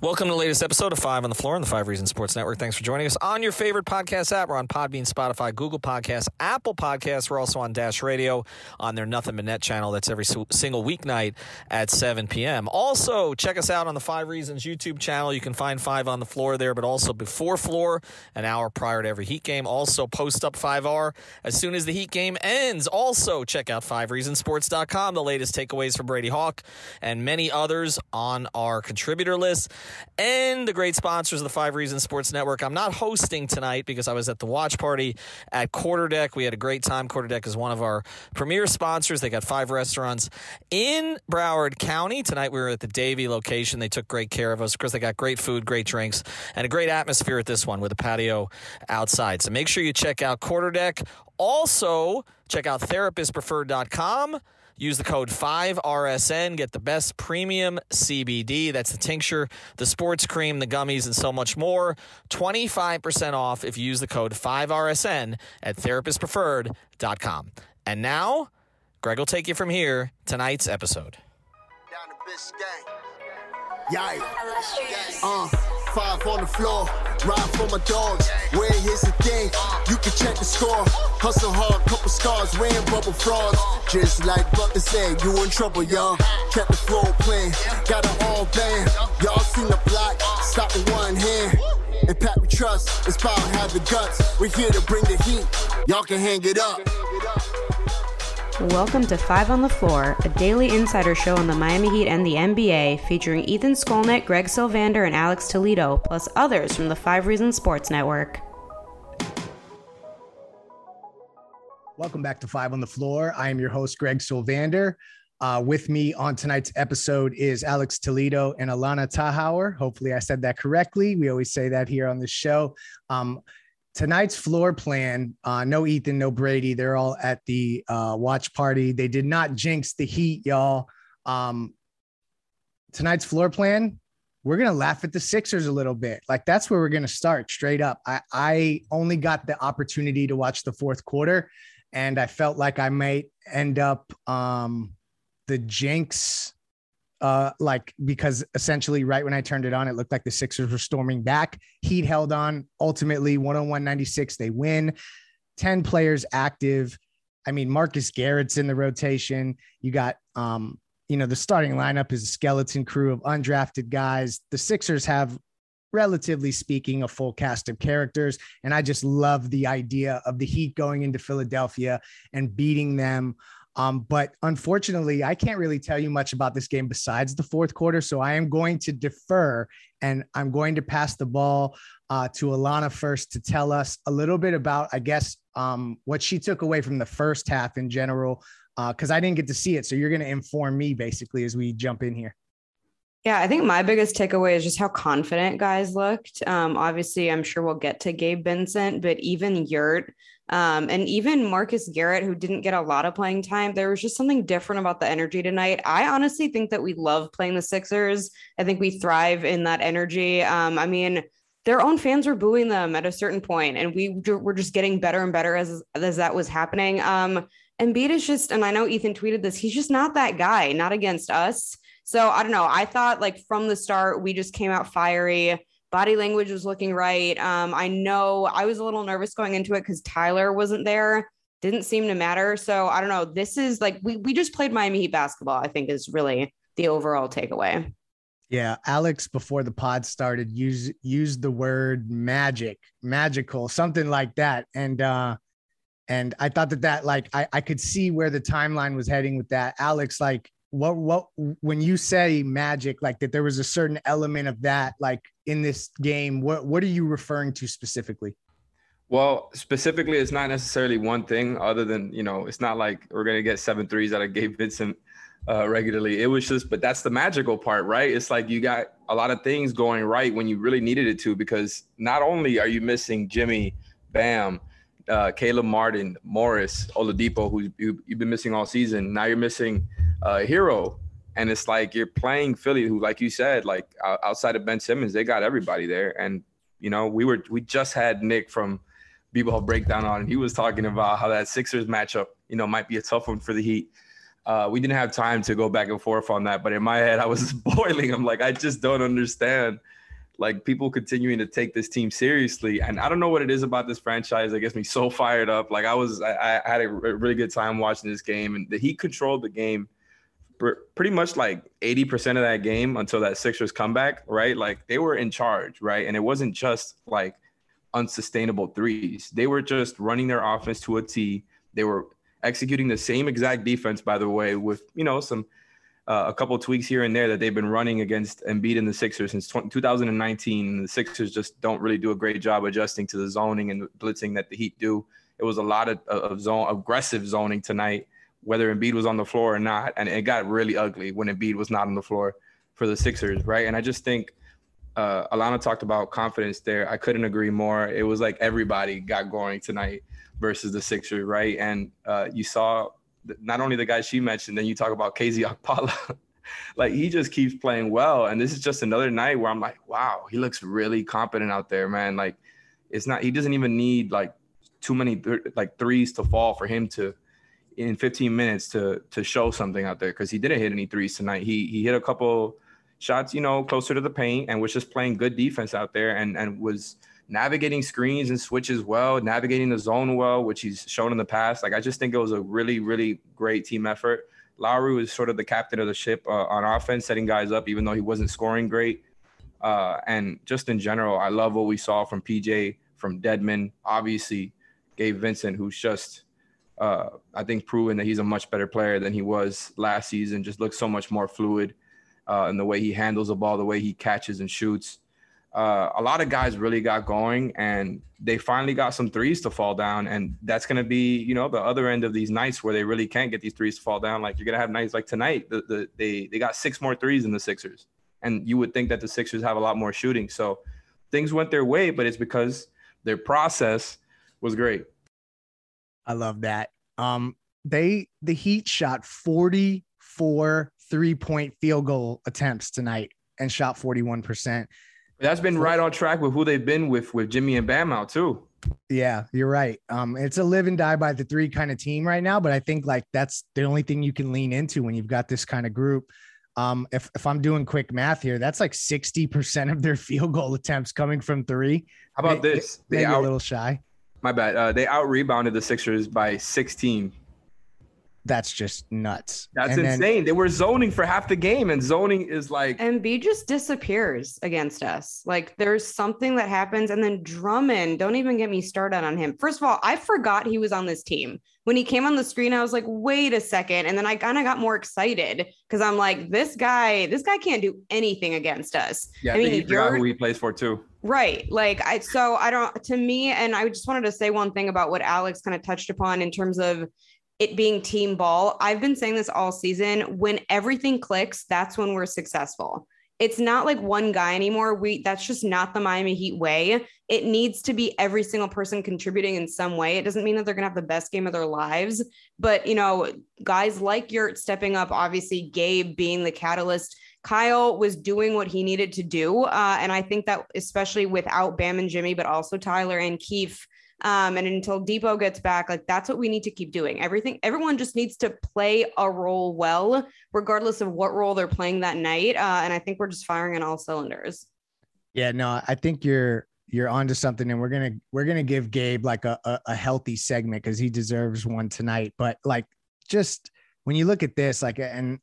Welcome to the latest episode of Five on the Floor on the Five Reasons Sports Network. Thanks for joining us on your favorite podcast app. We're on Podbean, Spotify, Google Podcasts, Apple Podcasts. We're also on Dash Radio on their Nothing But Net channel. That's every single weeknight at 7 p.m. Also, check us out on the Five Reasons YouTube channel. You can find Five on the Floor there, but also before floor, an hour prior to every Heat game. Also, post up 5R as soon as the Heat game ends. Also, check out FiveReasonSports.com, the latest takeaways from Brady Hawk and many others on our contributor list and the great sponsors of the Five Reasons Sports Network. I'm not hosting tonight because I was at the watch party at Quarterdeck. We had a great time. Quarterdeck is one of our premier sponsors. They got five restaurants in Broward County. Tonight we were at the Davie location. They took great care of us. Of course, they got great food, great drinks, and a great atmosphere at this one with a patio outside. So make sure you check out Quarterdeck. Also, check out therapistpreferred.com. Use the code 5RSN. Get the best premium CBD. That's the tincture, the sports cream, the gummies, and so much more. 25% off if you use the code 5RSN at therapistpreferred.com. And now, Greg will take you from here. Tonight's episode. Down the Biscayne. Yikes. Uh, five on the floor, ride for my dogs. Where here's the thing, you can check the score. Hustle hard, couple scars, wearing bubble frauds. Just like Butler said, you in trouble, y'all. Kept the floor playing, got it all band. Y'all seen the block, stop with one hand. And Pat we trust, it's power, have the guts. We're here to bring the heat, y'all can hang it up. Welcome to Five on the Floor, a daily insider show on the Miami Heat and the NBA, featuring Ethan Skolnick, Greg Sylvander, and Alex Toledo, plus others from the Five Reasons Sports Network. Welcome back to Five on the Floor. I am your host, Greg Sylvander. Uh, with me on tonight's episode is Alex Toledo and Alana Tahauer. Hopefully, I said that correctly. We always say that here on the show. Um, tonight's floor plan uh, no ethan no brady they're all at the uh, watch party. They did not jinx the heat y'all. Um, tonight's floor plan we're gonna laugh at the sixers a little bit. Like that's where we're gonna start straight up. I i only got the opportunity to watch the fourth quarter and i felt like i might end up um, the jinx uh, like because essentially right when I turned it on, it looked like the Sixers were storming back. Heat held on ultimately 101 96. They win 10 players active. I mean, Marcus Garrett's in the rotation. You got, um, you know, the starting lineup is a skeleton crew of undrafted guys. The Sixers have, relatively speaking, a full cast of characters. And I just love the idea of the Heat going into Philadelphia and beating them um, but unfortunately, I can't really tell you much about this game besides the fourth quarter. So I am going to defer and I'm going to pass the ball uh, to Alana first to tell us a little bit about, I guess, um, what she took away from the first half in general, because uh, I didn't get to see it. So you're going to inform me basically as we jump in here. Yeah, I think my biggest takeaway is just how confident guys looked. Um, obviously, I'm sure we'll get to Gabe Vincent, but even Yurt um, and even Marcus Garrett, who didn't get a lot of playing time, there was just something different about the energy tonight. I honestly think that we love playing the Sixers. I think we thrive in that energy. Um, I mean, their own fans were booing them at a certain point, and we were just getting better and better as as that was happening. Um, Embiid is just, and I know Ethan tweeted this, he's just not that guy, not against us. So I don't know. I thought like from the start, we just came out fiery body language was looking right. Um, I know I was a little nervous going into it because Tyler wasn't there. Didn't seem to matter. So I don't know. This is like we we just played Miami Heat basketball. I think is really the overall takeaway. Yeah, Alex before the pod started use used the word magic, magical, something like that, and uh, and I thought that that like I I could see where the timeline was heading with that. Alex like what what when you say magic like that there was a certain element of that like in this game what what are you referring to specifically well specifically it's not necessarily one thing other than you know it's not like we're to get seven threes out of gabe vincent uh, regularly. It was just, but that's the magical part, right? It's like you got a lot of things going right when you really needed it to, because not only are you missing Jimmy, Bam, uh, Caleb Martin, Morris, Oladipo, who you, have been missing all season. Now you're missing uh, Herro, and it's like you're playing Philly, who, like you said, like outside of Ben Simmons, they got everybody there. And you know, we were we just had Nick from B-ball breakdown on, and he was talking about how that Sixers matchup, you know, might be a tough one for the Heat. Uh, we didn't have time to go back and forth on that, but in my head, I was boiling. I'm like, I just don't understand, like people continuing to take this team seriously. And I don't know what it is about this franchise that gets me so fired up. Like I was, I, I had a really good time watching this game, and the Heat controlled the game pretty much like 80% of that game until that Sixers comeback, right? Like they were in charge, right? And it wasn't just like unsustainable threes. They were just running their offense to a T. They were executing the same exact defense, by the way, with you know some uh, a couple tweaks here and there that they've been running against Embiid and the Sixers since 2019. The Sixers just don't really do a great job adjusting to the zoning and blitzing that the Heat do. It was a lot of, of zone aggressive zoning tonight, whether Embiid was on the floor or not, and it got really ugly when Embiid was not on the floor for the Sixers, right? And I just think uh, Alana talked about confidence there. I couldn't agree more. It was like everybody got going tonight versus the Sixers, right? And uh, you saw not only the guys she mentioned, then you talk about KZ Okpala. like he just keeps playing well. And this is just another night where I'm like, wow, he looks really competent out there, man. Like it's not, he doesn't even need like too many th- like threes to fall for him to in 15 minutes to to show something out there because he didn't hit any threes tonight. He he hit a couple shots, you know, closer to the paint and was just playing good defense out there and and was navigating screens and switches well, navigating the zone well, which he's shown in the past. Like I just think it was a really, really great team effort. Lowry was sort of the captain of the ship uh, on offense, setting guys up, even though he wasn't scoring great. Uh, and just in general, I love what we saw from PJ, from Dedmon, obviously, Gabe Vincent, who's just, uh, I think, proven that he's a much better player than he was last season. Just looks so much more fluid uh, in the way he handles the ball, the way he catches and shoots uh, a lot of guys really got going and they finally got some threes to fall down. And that's going to be, you know, the other end of these nights where they really can't get these threes to fall down. Like you're going to have nights like tonight, the, the, they, they got six more threes in the Sixers. And you would think that the Sixers have a lot more shooting. So things went their way, but it's because their process was great. I love that. Um, they, the Heat shot 44 three point field goal attempts tonight and shot 41%. That's been right on track with who they've been with with Jimmy and Bam out too. Yeah, you're right. Um, it's a live and die by the three kind of team right now, but I think like that's the only thing you can lean into when you've got this kind of group. Um, if if I'm doing quick math here, that's like 60% of their field goal attempts coming from three. How about they, this? They, out, a little shy. My bad. Uh, they out rebounded the Sixers by 16 that's just nuts. That's and insane. Then, they were zoning for half the game, and zoning is like Embiid just disappears against us. Like there's something that happens, and then Drummond. Don't even get me started on him. First of all, I forgot he was on this team when he came on the screen. I was like, wait a second, and then I kind of got more excited because I'm like, this guy, this guy can't do anything against us. Yeah, I, I mean, you're who he plays for too. Right. Like I so I don't to me and I just wanted to say one thing about what Alex kind of touched upon in terms of it being team ball. I've been saying this all season. When everything clicks, that's when we're successful. It's not like one guy anymore. We that's just not the Miami Heat way. It needs to be every single person contributing in some way. It doesn't mean that they're gonna have the best game of their lives, but you know, guys like Yurt stepping up, obviously Gabe being the catalyst. Kyle was doing what he needed to do, uh, and I think that especially without Bam and Jimmy, but also Tyler and Keith um, and until Dipo gets back, like that's what we need to keep doing. Everything, everyone just needs to play a role well, regardless of what role they're playing that night. Uh, and I think we're just firing on all cylinders. Yeah, no, I think you're you're onto something, and we're gonna we're gonna give Gabe like a a, a healthy segment because he deserves one tonight. But like, just when you look at this, like, and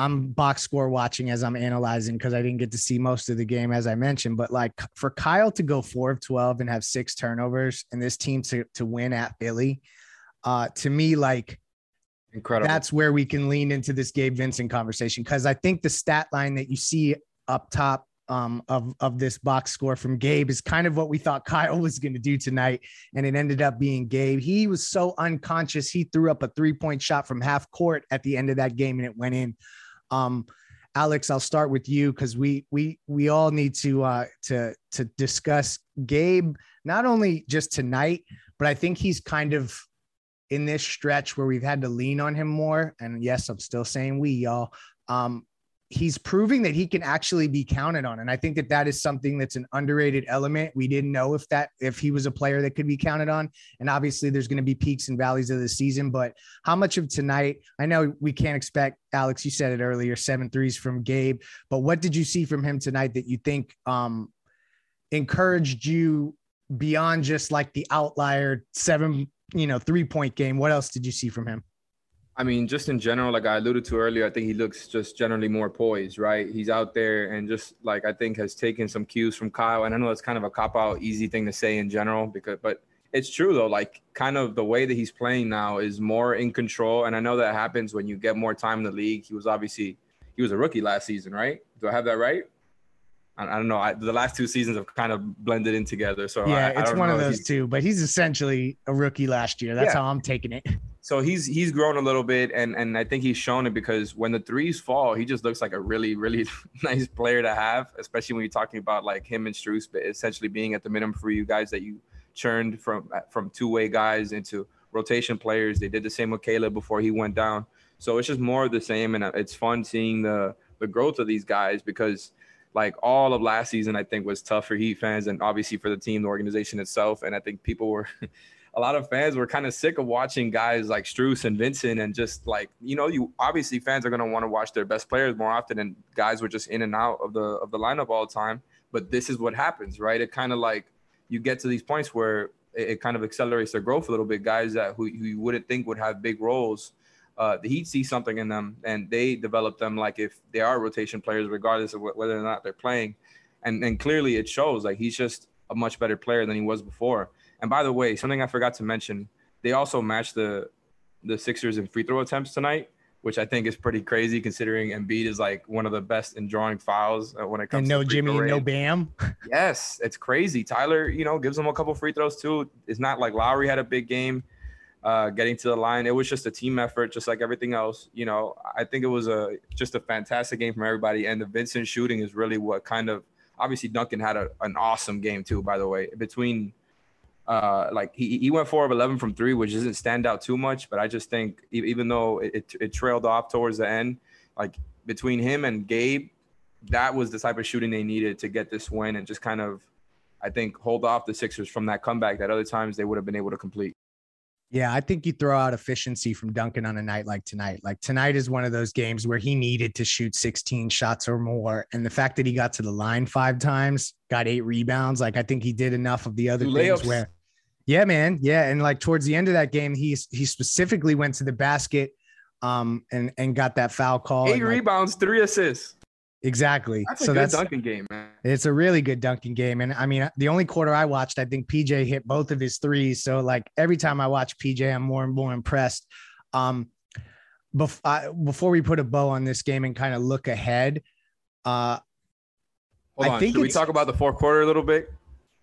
I'm box score watching as I'm analyzing because I didn't get to see most of the game as I mentioned. But like for Kyle to go four of 12 and have six turnovers and this team to, to win at Philly, uh, to me, like incredible. That's where we can lean into this Gabe Vincent conversation because I think the stat line that you see up top um, of of this box score from Gabe is kind of what we thought Kyle was going to do tonight, and it ended up being Gabe. He was so unconscious. He threw up a three point shot from half court at the end of that game, and it went in. Um, Alex, I'll start with you because we we we all need to uh, to to discuss Gabe not only just tonight, but I think he's kind of in this stretch where we've had to lean on him more. And yes, I'm still saying we, y'all. Um, he's proving that he can actually be counted on. And i think that that is something that's an underrated element. We didn't know if that if he was a player that could be counted on. And obviously there's going to be peaks and valleys of the season but how much of tonight i know we can't expect alex you said it earlier seven threes from gabe but what did you see from him tonight that you think um encouraged you beyond just like the outlier seven you know three point game? What else did you see from him I mean, just in general, like I alluded to earlier, I think he looks just generally more poised, right? He's out there and just like I think has taken some cues from Kyle. And I know that's kind of a cop out, easy thing to say in general, because but it's true though. Like kind of the way that he's playing now is more in control. And I know that happens when you get more time in the league. He was obviously he was a rookie last season, right? Do I have that right? I, I don't know. I, the last two seasons have kind of blended in together. So yeah, I, it's one of those two. But he's essentially a rookie last year. That's yeah. how I'm taking it. So he's he's grown a little bit, and and I think he's shown it because when the threes fall, he just looks like a really really nice player to have, especially when you're talking about like him and Strus, but essentially being at the minimum for you guys that you churned from uh, from two way guys into rotation players. They did the same with Caleb before he went down. So it's just more of the same, and uh, it's fun seeing the the growth of these guys because like all of last season, I think was tough for Heat fans and obviously for the team, the organization itself. And I think people were, a lot of fans were kind of sick of watching guys like Strus and Vincent and just like, you know, you obviously fans are going to want to watch their best players more often and guys were just in and out of the, of the lineup all the time. But this is what happens, right? It kind of like you get to these points where it, it kind of accelerates their growth a little bit. Guys that who, who you wouldn't think would have big roles uh, the Heat see something in them and they develop them like if they are rotation players, regardless of whether or not they're playing. And and clearly it shows like he's just a much better player than he was before. And by the way, something I forgot to mention, they also matched the the Sixers in free throw attempts tonight, which I think is pretty crazy considering Embiid is like one of the best in drawing fouls uh, when it comes and no Jimmy no Bam. yes, it's crazy. Tyler, you know, gives them a couple free throws too. It's not like Lowry had a big game uh, getting to the line. It was just a team effort, just like everything else. You know, I think it was a just a fantastic game from everybody. And the Vincent shooting is really what kind of obviously Duncan had a, an awesome game too. By the way, between uh, like he, he went four of eleven from three, which doesn't stand out too much. But I just think even though it, it, trailed off towards the end, like between him and Gabe, that was the type of shooting they needed to get this win and just kind of. I think hold off the Sixers from that comeback that other times they would have been able to complete. Yeah, I think you throw out efficiency from Duncan on a night like tonight. Like tonight is one of those games where he needed to shoot 16 shots or more. And the fact that he got to the line five times, got eight rebounds, like I think he did enough of the other things where yeah, man. Yeah. And like towards the end of that game, he's he specifically went to the basket um and and got that foul call. Eight rebounds, three assists. Exactly. So that's so that's Duncan game, man. It's a really good Duncan game. And I mean, the only quarter I watched, I think PJ hit both of his threes. So like every time I watch PJ, I'm more and more impressed. Um, bef- I, before we put a bow on this game and kind of look ahead, uh, Hold I on. think Should we talk about the fourth quarter a little bit?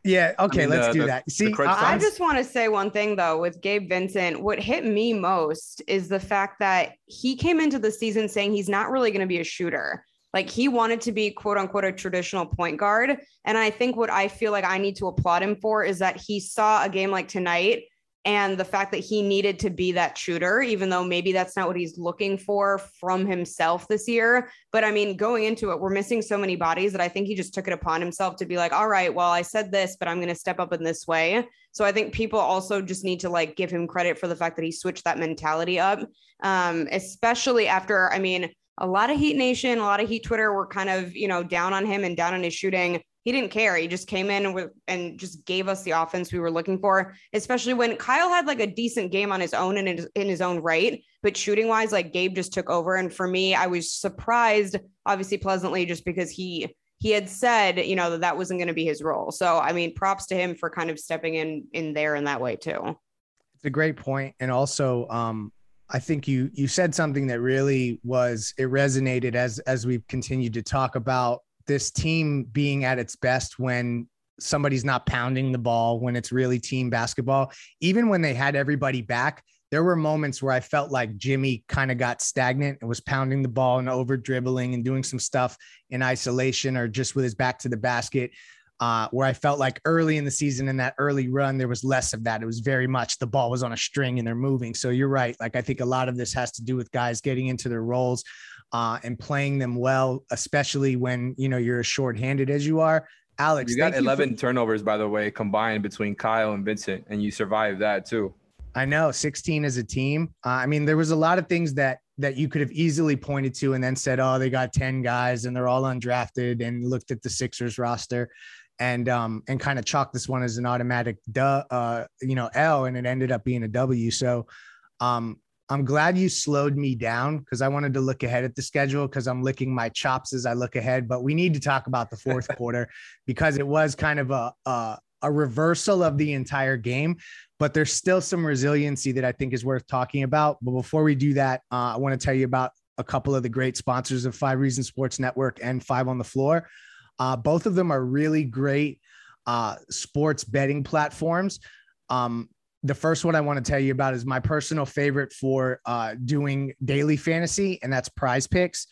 Yeah. Okay. I mean, let's the, do the, that. See, I just want to say one thing though with Gabe Vincent. What hit me most is the fact that he came into the season saying he's not really going to be a shooter. Like he wanted to be quote unquote a traditional point guard. And I think what I feel like I need to applaud him for is that he saw a game like tonight and the fact that he needed to be that shooter, even though maybe that's not what he's looking for from himself this year. But I mean, going into it, we're missing so many bodies that I think he just took it upon himself to be like, all right, well, I said this, but I'm going to step up in this way. So I think people also just need to like give him credit for the fact that he switched that mentality up, um, especially after, I mean, a lot of Heat Nation, a lot of Heat Twitter were kind of, you know, down on him and down on his shooting. He didn't care. He just came in with and just gave us the offense we were looking for, especially when Kyle had like a decent game on his own and in, in his own right. But shooting wise, like Gabe just took over. And for me, I was surprised, obviously pleasantly, just because he he had said, you know, that that wasn't going to be his role. So, I mean, props to him for kind of stepping in in there in that way too. It's a great point, and also, um, I think you you said something that really was it resonated as as we've continued to talk about this team being at its best when somebody's not pounding the ball, when it's really team basketball. Even when they had everybody back, there were moments where I felt like Jimmy kind of got stagnant and was pounding the ball and over dribbling and doing some stuff in isolation or just with his back to the basket. Uh, where I felt like early in the season in that early run, there was less of that. It was very much the ball was on a string and they're moving. So you're right. Like I think a lot of this has to do with guys getting into their roles uh, and playing them well, especially when you know you're as shorthanded as you are. Alex, you got 11 you for- turnovers by the way combined between Kyle and Vincent, and you survived that too. I know 16 as a team. Uh, I mean, there was a lot of things that that you could have easily pointed to and then said, "Oh, they got 10 guys and they're all undrafted," and looked at the Sixers roster and um and kind of chalked this one as an automatic duh, uh, you know, L, and it ended up being a W. So, um, I'm glad you slowed me down because I wanted to look ahead at the schedule because I'm licking my chops as I look ahead. But we need to talk about the fourth quarter because it was kind of a, a a reversal of the entire game, but there's still some resiliency that I think is worth talking about. But before we do that, uh, I want to tell you about a couple of the great sponsors of Five Reason Sports Network and Five on the Floor. Uh, both of them are really great uh, sports betting platforms. Um, the first one I want to tell you about is my personal favorite for uh, doing daily fantasy, and that's prize picks.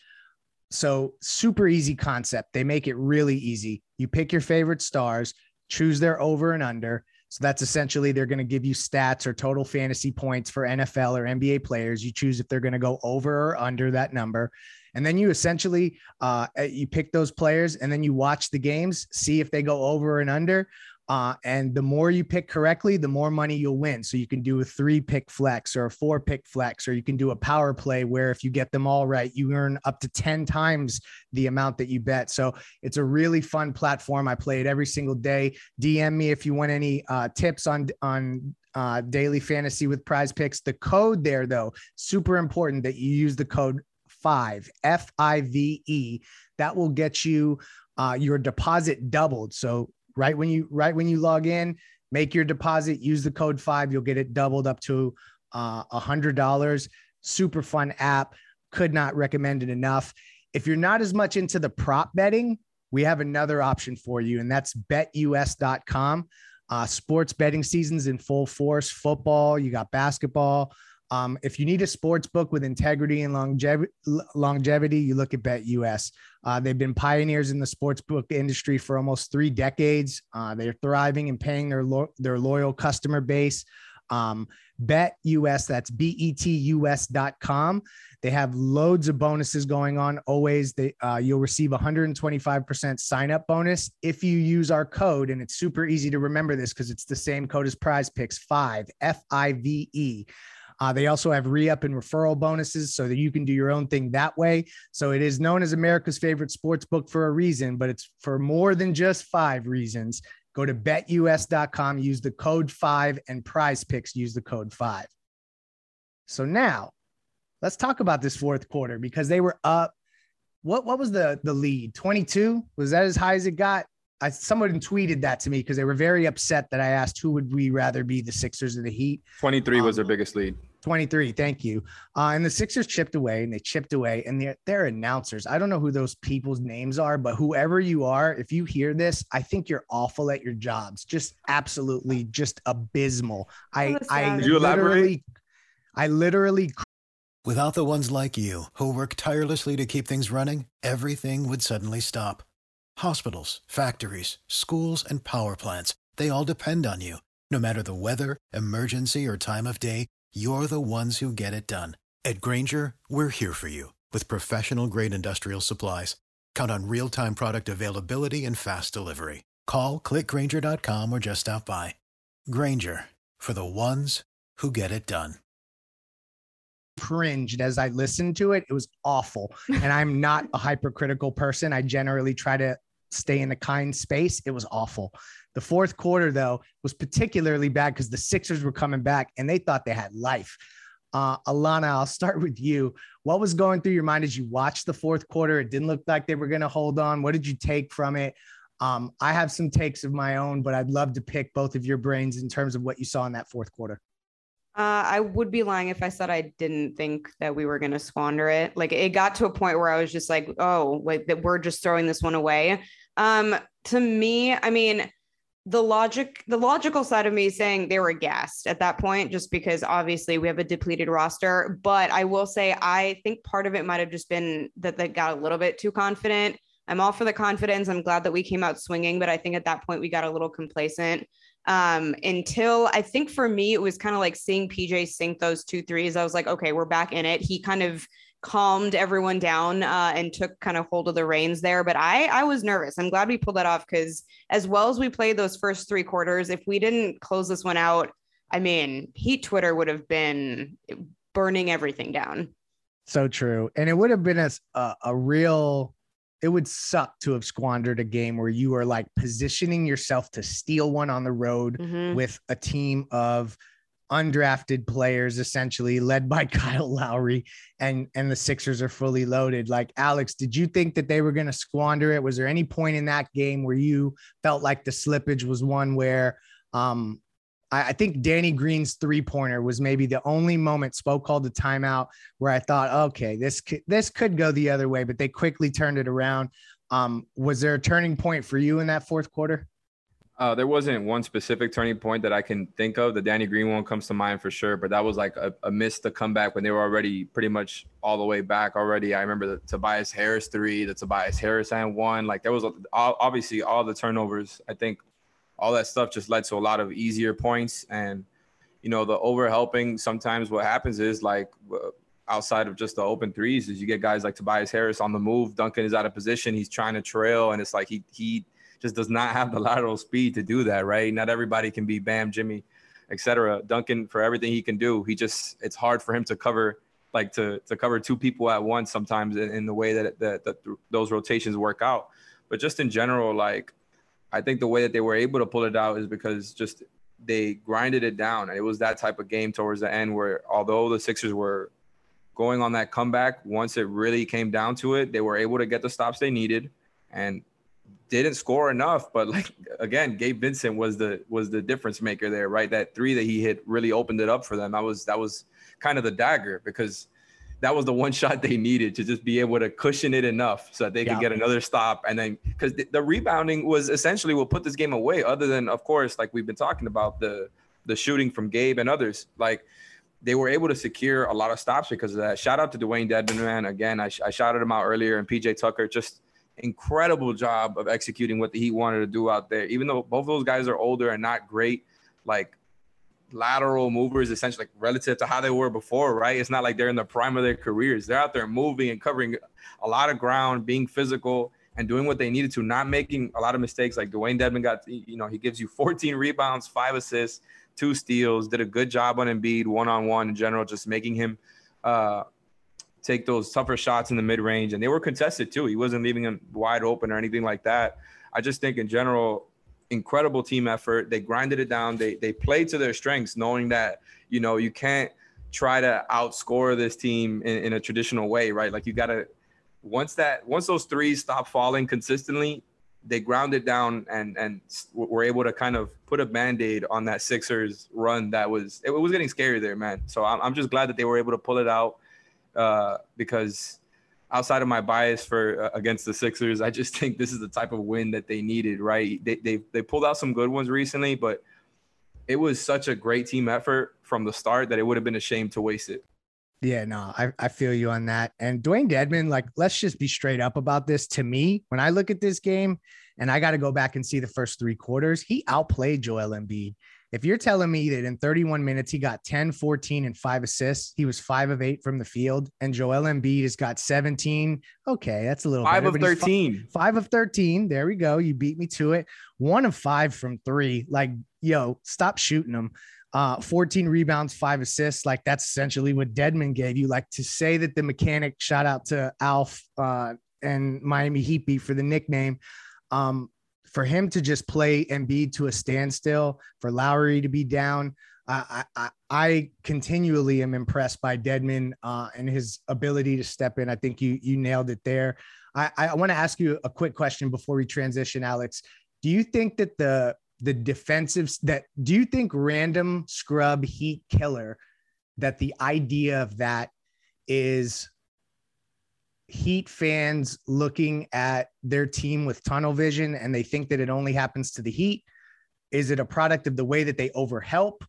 So, super easy concept. They make it really easy. You pick your favorite stars, choose their over and under. So, that's essentially they're going to give you stats or total fantasy points for NFL or NBA players. You choose if they're going to go over or under that number. And then you essentially uh, you pick those players and then you watch the games, see if they go over and under. Uh, and the more you pick correctly, the more money you'll win. So you can do a three pick flex or a four pick flex, or you can do a power play where if you get them all right, you earn up to 10 times the amount that you bet. So it's a really fun platform. I play it every single day. DM me if you want any uh, tips on, on, uh, daily fantasy with prize picks. The code there, though, super important that you use the code five F I V E. That will get you uh, your deposit doubled. So right when you right when you log in, make your deposit, use the code five, you'll get it doubled up to uh, a hundred dollars. Super fun app. Could not recommend it enough. If you're not as much into the prop betting, we have another option for you, and that's betus.com. Uh, sports betting seasons in full force. Football, you got basketball. Um, if you need a sports book with integrity and longevity, you look at BetUS. Uh, they've been pioneers in the sports book industry for almost three decades. Uh, they're thriving and paying their lo- their loyal customer base. Um, BetUS, that's betus.com. They have loads of bonuses going on. Always, they uh, you'll receive 125% sign up bonus if you use our code, and it's super easy to remember this because it's the same code as Prize Picks five F I V E. Uh, they also have re up and referral bonuses so that you can do your own thing that way. So it is known as America's favorite sports book for a reason, but it's for more than just five reasons. Go to betus.com, use the code five, and prize picks use the code five. So now let's talk about this fourth quarter because they were up. What, what was the, the lead? 22? Was that as high as it got? I, someone tweeted that to me because they were very upset that I asked who would we rather be the Sixers or the Heat. 23 um, was their biggest lead. 23, thank you. Uh, and the Sixers chipped away and they chipped away and they're, they're announcers. I don't know who those people's names are, but whoever you are, if you hear this, I think you're awful at your jobs. Just absolutely just abysmal. I, I Did you elaborate? I literally Without the ones like you who work tirelessly to keep things running, everything would suddenly stop Hospitals, factories, schools, and power plants, they all depend on you. No matter the weather, emergency, or time of day, you're the ones who get it done. At Grainger, we're here for you with professional grade industrial supplies. Count on real time product availability and fast delivery. Call clickgrainger.com or just stop by. Grainger for the ones who get it done cringed as I listened to it. It was awful. And I'm not a hypercritical person. I generally try to stay in a kind space. It was awful. The fourth quarter, though, was particularly bad because the Sixers were coming back and they thought they had life. Uh, Alana, I'll start with you. What was going through your mind as you watched the fourth quarter? It didn't look like they were going to hold on. What did you take from it? Um, I have some takes of my own, but I'd love to pick both of your brains in terms of what you saw in that fourth quarter. Uh, I would be lying if I said I didn't think that we were going to squander it. Like it got to a point where I was just like, oh, like that we're just throwing this one away. Um, to me, I mean, the logic, the logical side of me saying they were gassed at that point, just because obviously we have a depleted roster. But I will say, I think part of it might have just been that they got a little bit too confident. I'm all for the confidence. I'm glad that we came out swinging, but I think at that point we got a little complacent um, until I think for me, it was kind of like seeing PJ sink those two threes. I was like, okay, we're back in it. He kind of calmed everyone down uh, and took kind of hold of the reins there. But I, I was nervous. I'm glad we pulled that off because as well as we played those first three quarters, if we didn't close this one out, I mean, Heat Twitter would have been burning everything down. So true. And it would have been a, a, real it would suck to have squandered a game where you are like positioning yourself to steal one on the road mm-hmm. with a team of undrafted players essentially led by Kyle Lowry and and the Sixers are fully loaded like Alex did you think that they were going to squander it was there any point in that game where you felt like the slippage was one where um I, I think Danny Green's three pointer was maybe the only moment Spoke called the timeout where I thought, okay, this could, this could go the other way, but they quickly turned it around. Um, was there a turning point for you in that fourth quarter? Uh, there wasn't one specific turning point that I can think of. The Danny Green one comes to mind for sure, but that was like a, a miss to come back when they were already pretty much all the way back already. I remember the Tobias Harris three, the Tobias Harris and one. Like there was obviously all the turnovers. I think all that stuff just led to a lot of easier points and you know the over helping sometimes what happens is like outside of just the open threes is you get guys like Tobias Harris on the move Duncan is out of position he's trying to trail and it's like he he just does not have the lateral speed to do that right not everybody can be Bam Jimmy etc Duncan for everything he can do he just it's hard for him to cover like to to cover two people at once sometimes in, in the way that, that that those rotations work out but just in general like I think the way that they were able to pull it out is because just they grinded it down. It was that type of game towards the end where although the Sixers were going on that comeback, once it really came down to it, they were able to get the stops they needed and didn't score enough. But like again, Gabe Vincent was the was the difference maker there, right? That three that he hit really opened it up for them. That was that was kind of the dagger because that was the one shot they needed to just be able to cushion it enough so that they yeah. could get another stop. And then because the, the, rebounding was essentially what put this game away, other than of course, like we've been talking about the the shooting from Gabe and others. Like they were able to secure a lot of stops because of that. Shout out to Dwayne Dedmon, man. Again, I, I shouted him out earlier, and PJ Tucker just incredible job of executing what the Heat wanted to do out there. Even though both of those guys are older and not great, like lateral movers essentially like relative to how they were before, right? It's not like they're in the prime of their careers. They're out there moving and covering a lot of ground, being physical and doing what they needed to, not making a lot of mistakes. Like Dwayne Dedmon got, you know, he gives you 14 rebounds, five assists, two steals, did a good job on Embiid one on one in general, just making him uh, take those tougher shots in the mid range. And they were contested too. He wasn't leaving them wide open or anything like that. I just think in general, incredible team effort. They grinded it down. They they played to their strengths, knowing that you know you can't try to outscore this team in, in a traditional way, right? Like you got to once that once those threes stop falling consistently, they ground it down and and were able to kind of put a band-aid on that Sixers run that was it was getting scary there, man. So I'm just glad that they were able to pull it out uh, because outside of my bias for uh, against the Sixers, I just think this is the type of win that they needed. Right? They they they pulled out some good ones recently, but it was such a great team effort from the start that it would have been a shame to waste it. Yeah, no, I, I feel you on that. And Dwayne Dedmon, like, let's just be straight up about this. To me, when I look at this game, and I got to go back and see the first three quarters, he outplayed Joel Embiid. If you're telling me that in 31 minutes he got 10, 14, and five assists, he was five of eight from the field, and Joel Embiid has got 17. Okay, that's a little five better, of 13. Five, five of 13. There we go. You beat me to it. One of five from three. Like, yo, stop shooting them. Uh, 14 rebounds, five assists. Like that's essentially what Dedmon gave you. Like to say that the mechanic, shout out to Alf uh, and Miami Heat beat for the nickname. Um, for him to just play Embiid to a standstill, for Lowry to be down, I, I, I continually am impressed by Dedmon uh, and his ability to step in. I think you you nailed it there. I, I want to ask you a quick question before we transition, Alex. Do you think that the the defensive that do you think random scrub heat killer that the idea of that is Heat fans looking at their team with tunnel vision and they think that it only happens to the Heat? Is it a product of the way that they overhelp?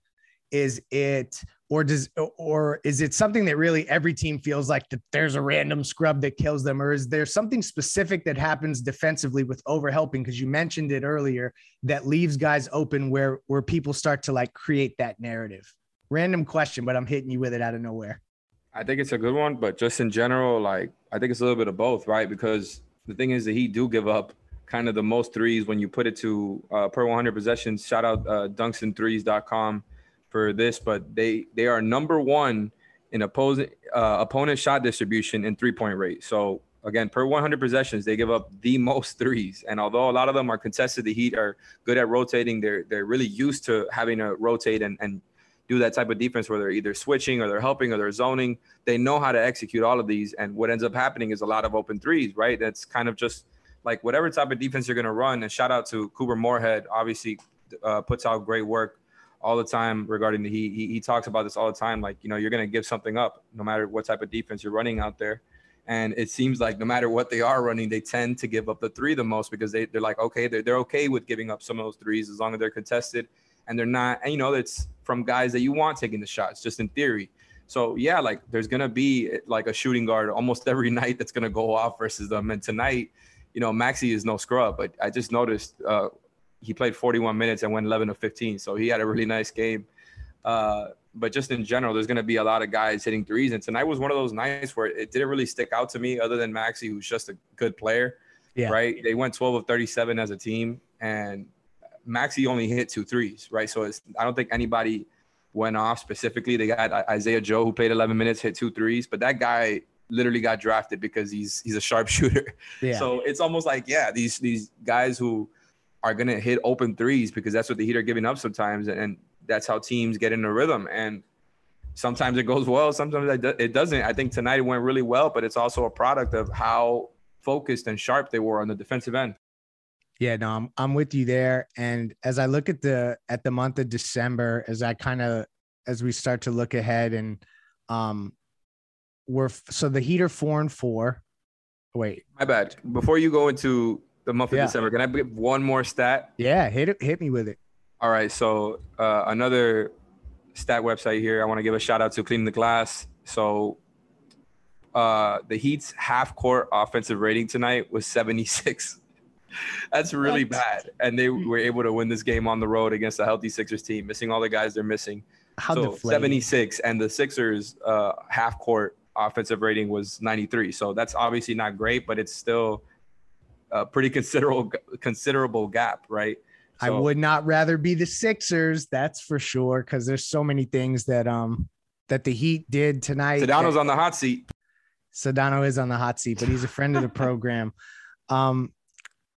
Is it or does or is it something that really every team feels like that there's a random scrub that kills them or is there something specific that happens defensively with overhelping because you mentioned it earlier that leaves guys open where where people start to like create that narrative random question but i'm hitting you with it out of nowhere i think it's a good one but just in general like i think it's a little bit of both right because the thing is that he do give up kind of the most threes when you put it to uh, per 100 possessions shout out uh, dunksandthrees.com for this, but they they are number one in opposing uh, opponent shot distribution and three point rate. So again, per 100 possessions, they give up the most threes. And although a lot of them are contested, the Heat are good at rotating. They're they're really used to having to rotate and and do that type of defense where they're either switching or they're helping or they're zoning. They know how to execute all of these. And what ends up happening is a lot of open threes, right? That's kind of just like whatever type of defense you're going to run. And shout out to Couper Moorhead, obviously uh, puts out great work all the time regarding the Heat. He, he talks about this all the time. Like, you know, you're going to give something up no matter what type of defense you're running out there. And it seems like no matter what they are running, they tend to give up the three the most because they, they're like, okay, they're, they're okay with giving up some of those threes as long as they're contested and they're not, and you know, it's from guys that you want taking the shots, just in theory. So yeah, like there's gonna be like a shooting guard almost every night that's gonna go off versus them. And tonight, you know, Maxey is no scrub, but I just noticed uh, he played 41 minutes and went 11 of 15. So he had a really nice game. Uh, but just in general, there's going to be a lot of guys hitting threes. And tonight was one of those nights where it didn't really stick out to me, other than Maxey, who's just a good player. Yeah. Right. They went 12 of 37 as a team, and Maxey only hit two threes. Right. So it's, I don't think anybody went off specifically. They got uh, Isaiah Joe, who played 11 minutes, hit two threes, but that guy literally got drafted because he's he's a sharpshooter. Yeah. So it's almost like yeah, these these guys who are going to hit open threes because that's what the Heat are giving up sometimes. And that's how teams get in a rhythm. And sometimes it goes well, sometimes it doesn't. I think tonight it went really well, but it's also a product of how focused and sharp they were on the defensive end. Yeah, no, I'm I'm with you there. And as I look at the at the month of December, as I kind of as we start to look ahead and um we're so the Heat are four and four. Wait. My bad. Before you go into the month of yeah. December. Can I give one more stat? Yeah, hit it, hit me with it. All right, so uh, another stat website here. I want to give a shout out to Clean the Glass. So uh, the Heat's half court offensive rating tonight was 76. That's really bad, and they were able to win this game on the road against a healthy Sixers team, missing all the guys they're missing. How so deflating. 76, and the Sixers uh, half court offensive rating was 93. So that's obviously not great, but it's still a pretty considerable considerable gap, right? So, I would not rather be the Sixers, that's for sure, because there's so many things that um that the Heat did tonight. Sedano's on the hot seat. Sedano is on the hot seat, but he's a friend of the program. Um,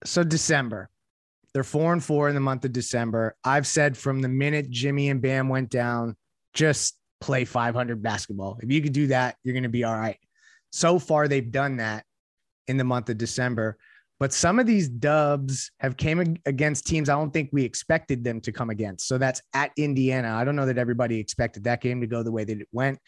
so December, they're four and four in the month of December. I've said from the minute Jimmy and Bam went down, just play 500 basketball. If you could do that, you're going to be all right. So far, they've done that in the month of December. But some of these dubs have came against teams I don't think we expected them to come against. So that's at Indiana. I don't know that everybody expected that game to go the way that it went.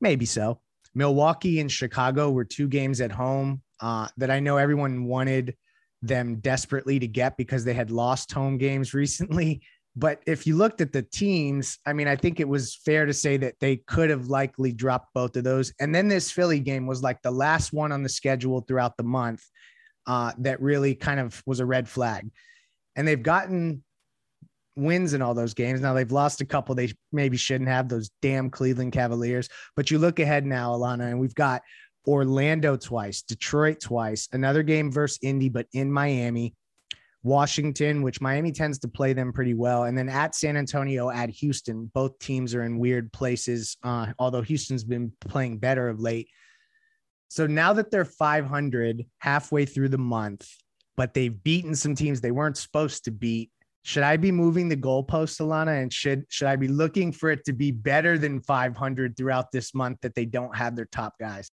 Maybe so. Milwaukee and Chicago were two games at home uh, that I know everyone wanted them desperately to get because they had lost home games recently. But if you looked at the teams, I mean, I think it was fair to say that they could have likely dropped both of those. And then this Philly game was like the last one on the schedule throughout the month uh, that really kind of was a red flag. And they've gotten wins in all those games. Now they've lost a couple they maybe shouldn't have, those damn Cleveland Cavaliers. But you look ahead now, Alana, and we've got Orlando twice, Detroit twice, another game versus Indy, but in Miami. Washington, which Miami tends to play them pretty well, and then at San Antonio, at Houston. Both teams are in weird places, uh, although Houston's been playing better of late. So now that they're 500 halfway through the month, but they've beaten some teams they weren't supposed to beat, should I be moving the goalpost, Alana? And should should I be looking for it to be better than 500 throughout this month that they don't have their top guys?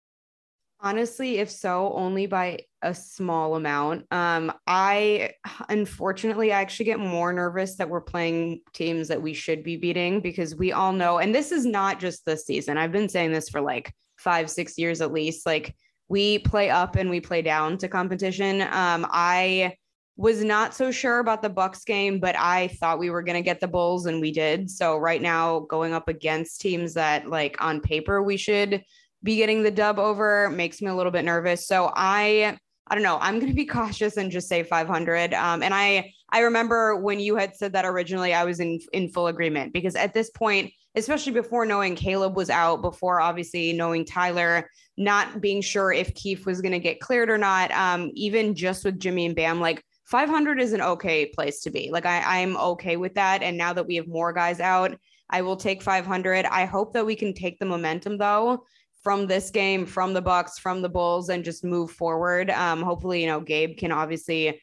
Honestly, if so, only by a small amount. Um, I unfortunately I actually get more nervous that we're playing teams that we should be beating because we all know, and this is not just this season. I've been saying this for like five, six years at least. Like we play up and we play down to competition. Um, I was not so sure about the Bucks game, but I thought we were going to get the Bulls and we did. So right now going up against teams that like on paper we should be getting the dub over makes me a little bit nervous. So I I don't know. I'm going to be cautious and just say 500. Um, and I I remember when you had said that originally, I was in in full agreement because at this point, especially before knowing Caleb was out, before obviously knowing Tyler, not being sure if Keith was going to get cleared or not, um, even just with Jimmy and Bam, like 500 is an okay place to be. Like I I'm okay with that. And now that we have more guys out, I will take 500. I hope that we can take the momentum though from this game, from the Bucks, from the Bulls, and just move forward. Um, hopefully, you know, Gabe can obviously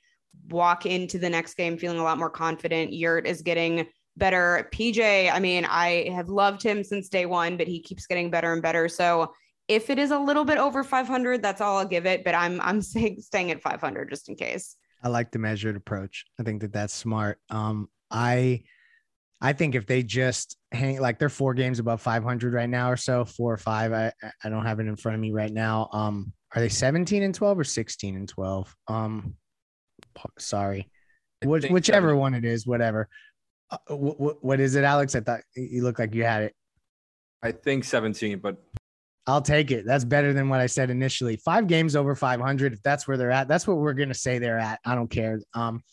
walk into the next game feeling a lot more confident. Yurt is getting better. PJ, I mean, I have loved him since day one, but he keeps getting better and better. So if it is a little bit over 500, that's all I'll give it. But I'm I'm saying staying at 500 just in case. I like the measured approach. I think that that's smart. Um, I I think if they just hang like they're four games above 500 right now or so, four or five. I I don't have it in front of me right now. Um, are they 17 and 12 or 16 and 12? Um, sorry, Which, whichever so. one it is, whatever. Uh, what, what is it, Alex? I thought you looked like you had it. I think 17, but I'll take it. That's better than what I said initially. Five games over 500. If that's where they're at, that's what we're gonna say they're at. I don't care. Um,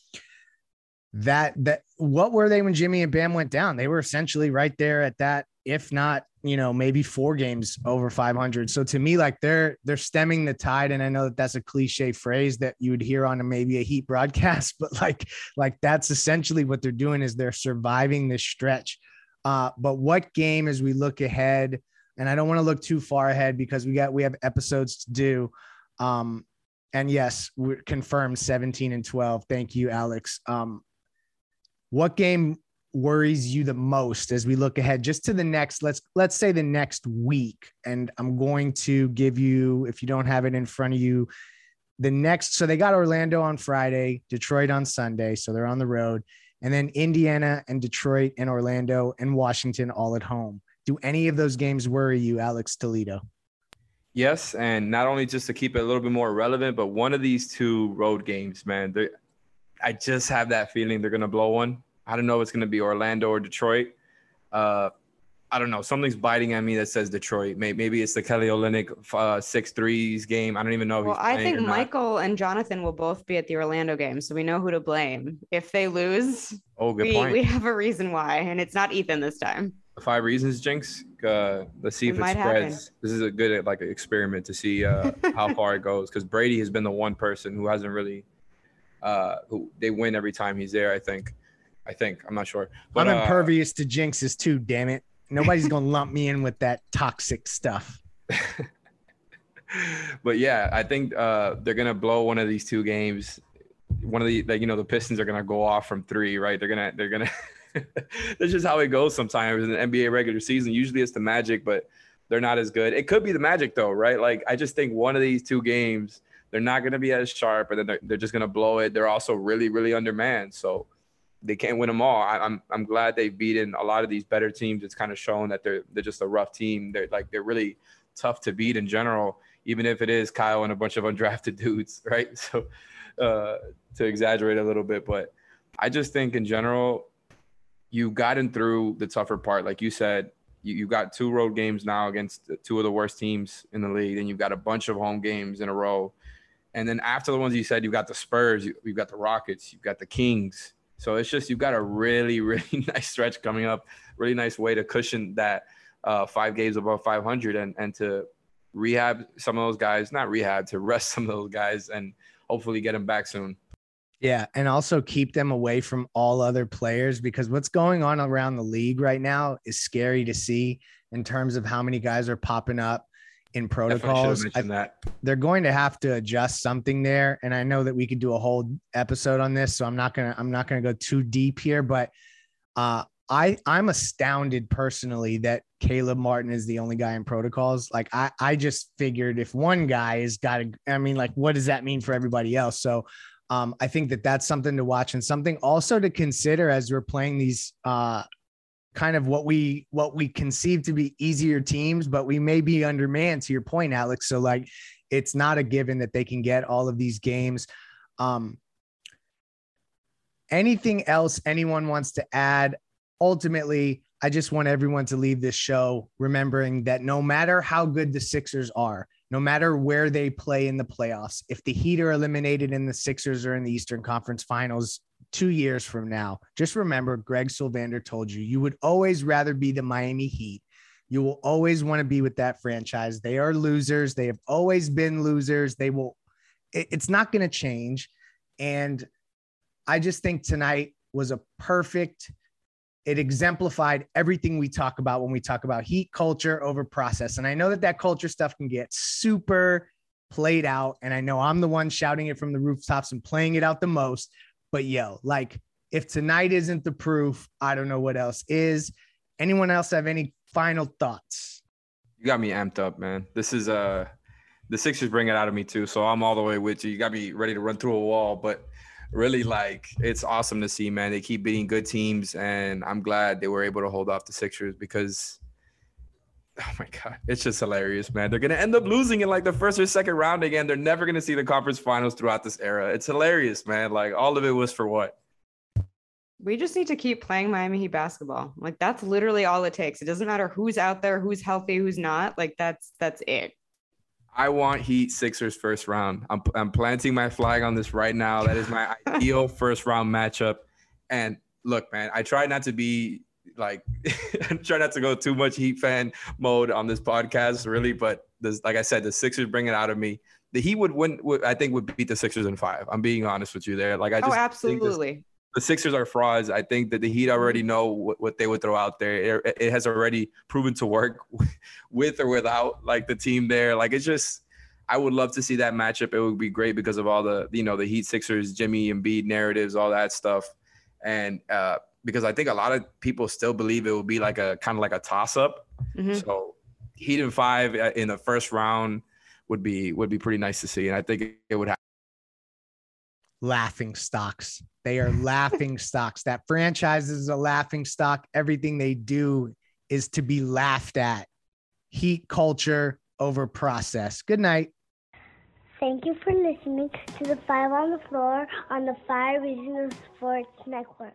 that that what were they when Jimmy and Bam went down? They were essentially right there at that, if not, you know, maybe four games over 500. So to me, like they're they're stemming the tide, and I know that that's a cliche phrase that you would hear on a maybe a Heat broadcast, but like like that's essentially what they're doing is they're surviving this stretch. Uh, but what game as we look ahead, and I don't want to look too far ahead because we got we have episodes to do. Um, and yes, we're confirmed 17 and 12. Thank you, Alex. Um, what game worries you the most as we look ahead just to the next let's let's say the next week? And i'm going to give you if you don't have it in front of you the next so they got orlando on friday detroit on sunday so they're on the road and then indiana and detroit and orlando and washington all at home. Do any of those games worry you alex toledo? Yes and not only just to keep it a little bit more relevant but one of these two road games man I just have that feeling they're gonna blow one. I don't know if it's gonna be Orlando or Detroit. Uh, I don't know. Something's biting at me that says Detroit. Maybe, maybe it's the Kelly Olynyk uh, six threes game. I don't even know. well, I think Michael and Jonathan will both be at the Orlando game, so we know who to blame if they lose. Oh, good we, point. We have a reason why, and it's not Ethan this time. Five reasons, Jinx. Uh, let's see it if it spreads. Happen. This is a good like experiment to see uh, how far it goes because Brady has been the one person who hasn't really uh, who they win every time he's there. I think. I think I'm not sure. But, I'm uh, impervious uh, to jinxes too. Damn it! Nobody's gonna lump me in with that toxic stuff. but yeah, I think uh, they're gonna blow one of these two games. One of the like you know the Pistons are gonna go off from three, right? They're gonna they're gonna. That's just how it goes sometimes in the NBA regular season. Usually it's the Magic, but they're not as good. It could be the Magic though, right? Like I just think one of these two games they're not going to be as sharp, and then they're, they're just going to blow it. They're also really, really undermanned, so they can't win them all. I, am I'm, I'm glad they've beaten a lot of these better teams. It's kind of shown that they're they're just a rough team. They're like they're really tough to beat in general, even if it is Kyle and a bunch of undrafted dudes, right? So uh, to exaggerate a little bit, but I just think in general, you've gotten through the tougher part. Like you said, you, you got two road games now against two of the worst teams in the league, and you've got a bunch of home games in a row and then after the ones you said, you've got the Spurs, you, have got the Rockets, you've got the Kings. So it's just you've got a really, really nice stretch coming up. Really nice way to cushion that uh, five games above 500 and and to rehab some of those guys, not rehab, to rest some of those guys and hopefully get them back soon. Yeah, and also keep them away from all other players because what's going on around the league right now is scary to see in terms of how many guys are popping up in protocols. I, they're going to have to adjust something there, and I know that we could do a whole episode on this, so I'm not gonna I'm not gonna go too deep here, but uh, I I'm astounded personally that Caleb Martin is the only guy in protocols. Like I, I just figured if one guy has got to, I mean, like, what does that mean for everybody else? So um, I think that that's something to watch and something also to consider as we're playing these uh, kind of what we what we conceive to be easier teams, but we may be undermanned. To your point, Alex. So like, it's not a given that they can get all of these games. Um, anything else anyone wants to add? Ultimately, I just want everyone to leave this show remembering that no matter how good the Sixers are, no matter where they play in the playoffs, if the Heat are eliminated in the Sixers or in the Eastern Conference Finals two years from now, just remember Greg Sylvander told you you would always rather be the Miami Heat. You will always want to be with that franchise. They are losers. They have always been losers. They will, it's not going to change. And I just think tonight was a perfect it exemplified everything we talk about when we talk about heat culture over process. And I know that that culture stuff can get super played out. And I know I'm the one shouting it from the rooftops and playing it out the most. But yo, like if tonight isn't the proof, I don't know what else is. Anyone else have any final thoughts? You got me amped up, man. This is uh the Sixers bring it out of me too. So I'm all the way with you. You got me ready to run through a wall. But really like it's awesome to see, man. They keep beating good teams, and I'm glad they were able to hold off the Sixers because oh my god, it's just hilarious, man. They're gonna end up losing in like the first or second round again. They're never gonna see the conference finals throughout this era. It's hilarious, man. Like all of it was for what? We just need to keep playing Miami Heat basketball. Like that's literally all it takes. It doesn't matter who's out there, who's healthy, who's not. Like that's that's it. I want Heat Sixers first round. I'm, I'm planting my flag on this right now. That is my ideal first round matchup. And look, man, I try not to be like, try not to go too much Heat fan mode on this podcast, really. But this, like I said, the Sixers bring it out of me. The Heat would win. Would, I think would beat the Sixers in five. I'm being honest with you there. Like I oh, just oh, absolutely the Sixers are frauds. I think that the Heat already know what, what they would throw out there. It, it, has already proven to work with or without like the team there. Like it's just, I would love to see that matchup. It would be great because of all the you know the Heat Sixers, Jimmy and Embiid narratives, all that stuff, and uh, because I think a lot of people still believe it will be like a kind of like a toss up. Mm-hmm. So Heat and five uh, in the first round would be would be pretty nice to see, and I think it would have laughing stocks. They are laughing stocks. That franchise is a laughing stock. Everything they do is to be laughed at. Heat culture over process. Good night. Thank you for listening to the Five on the Floor on the Five Reasons Sports Network.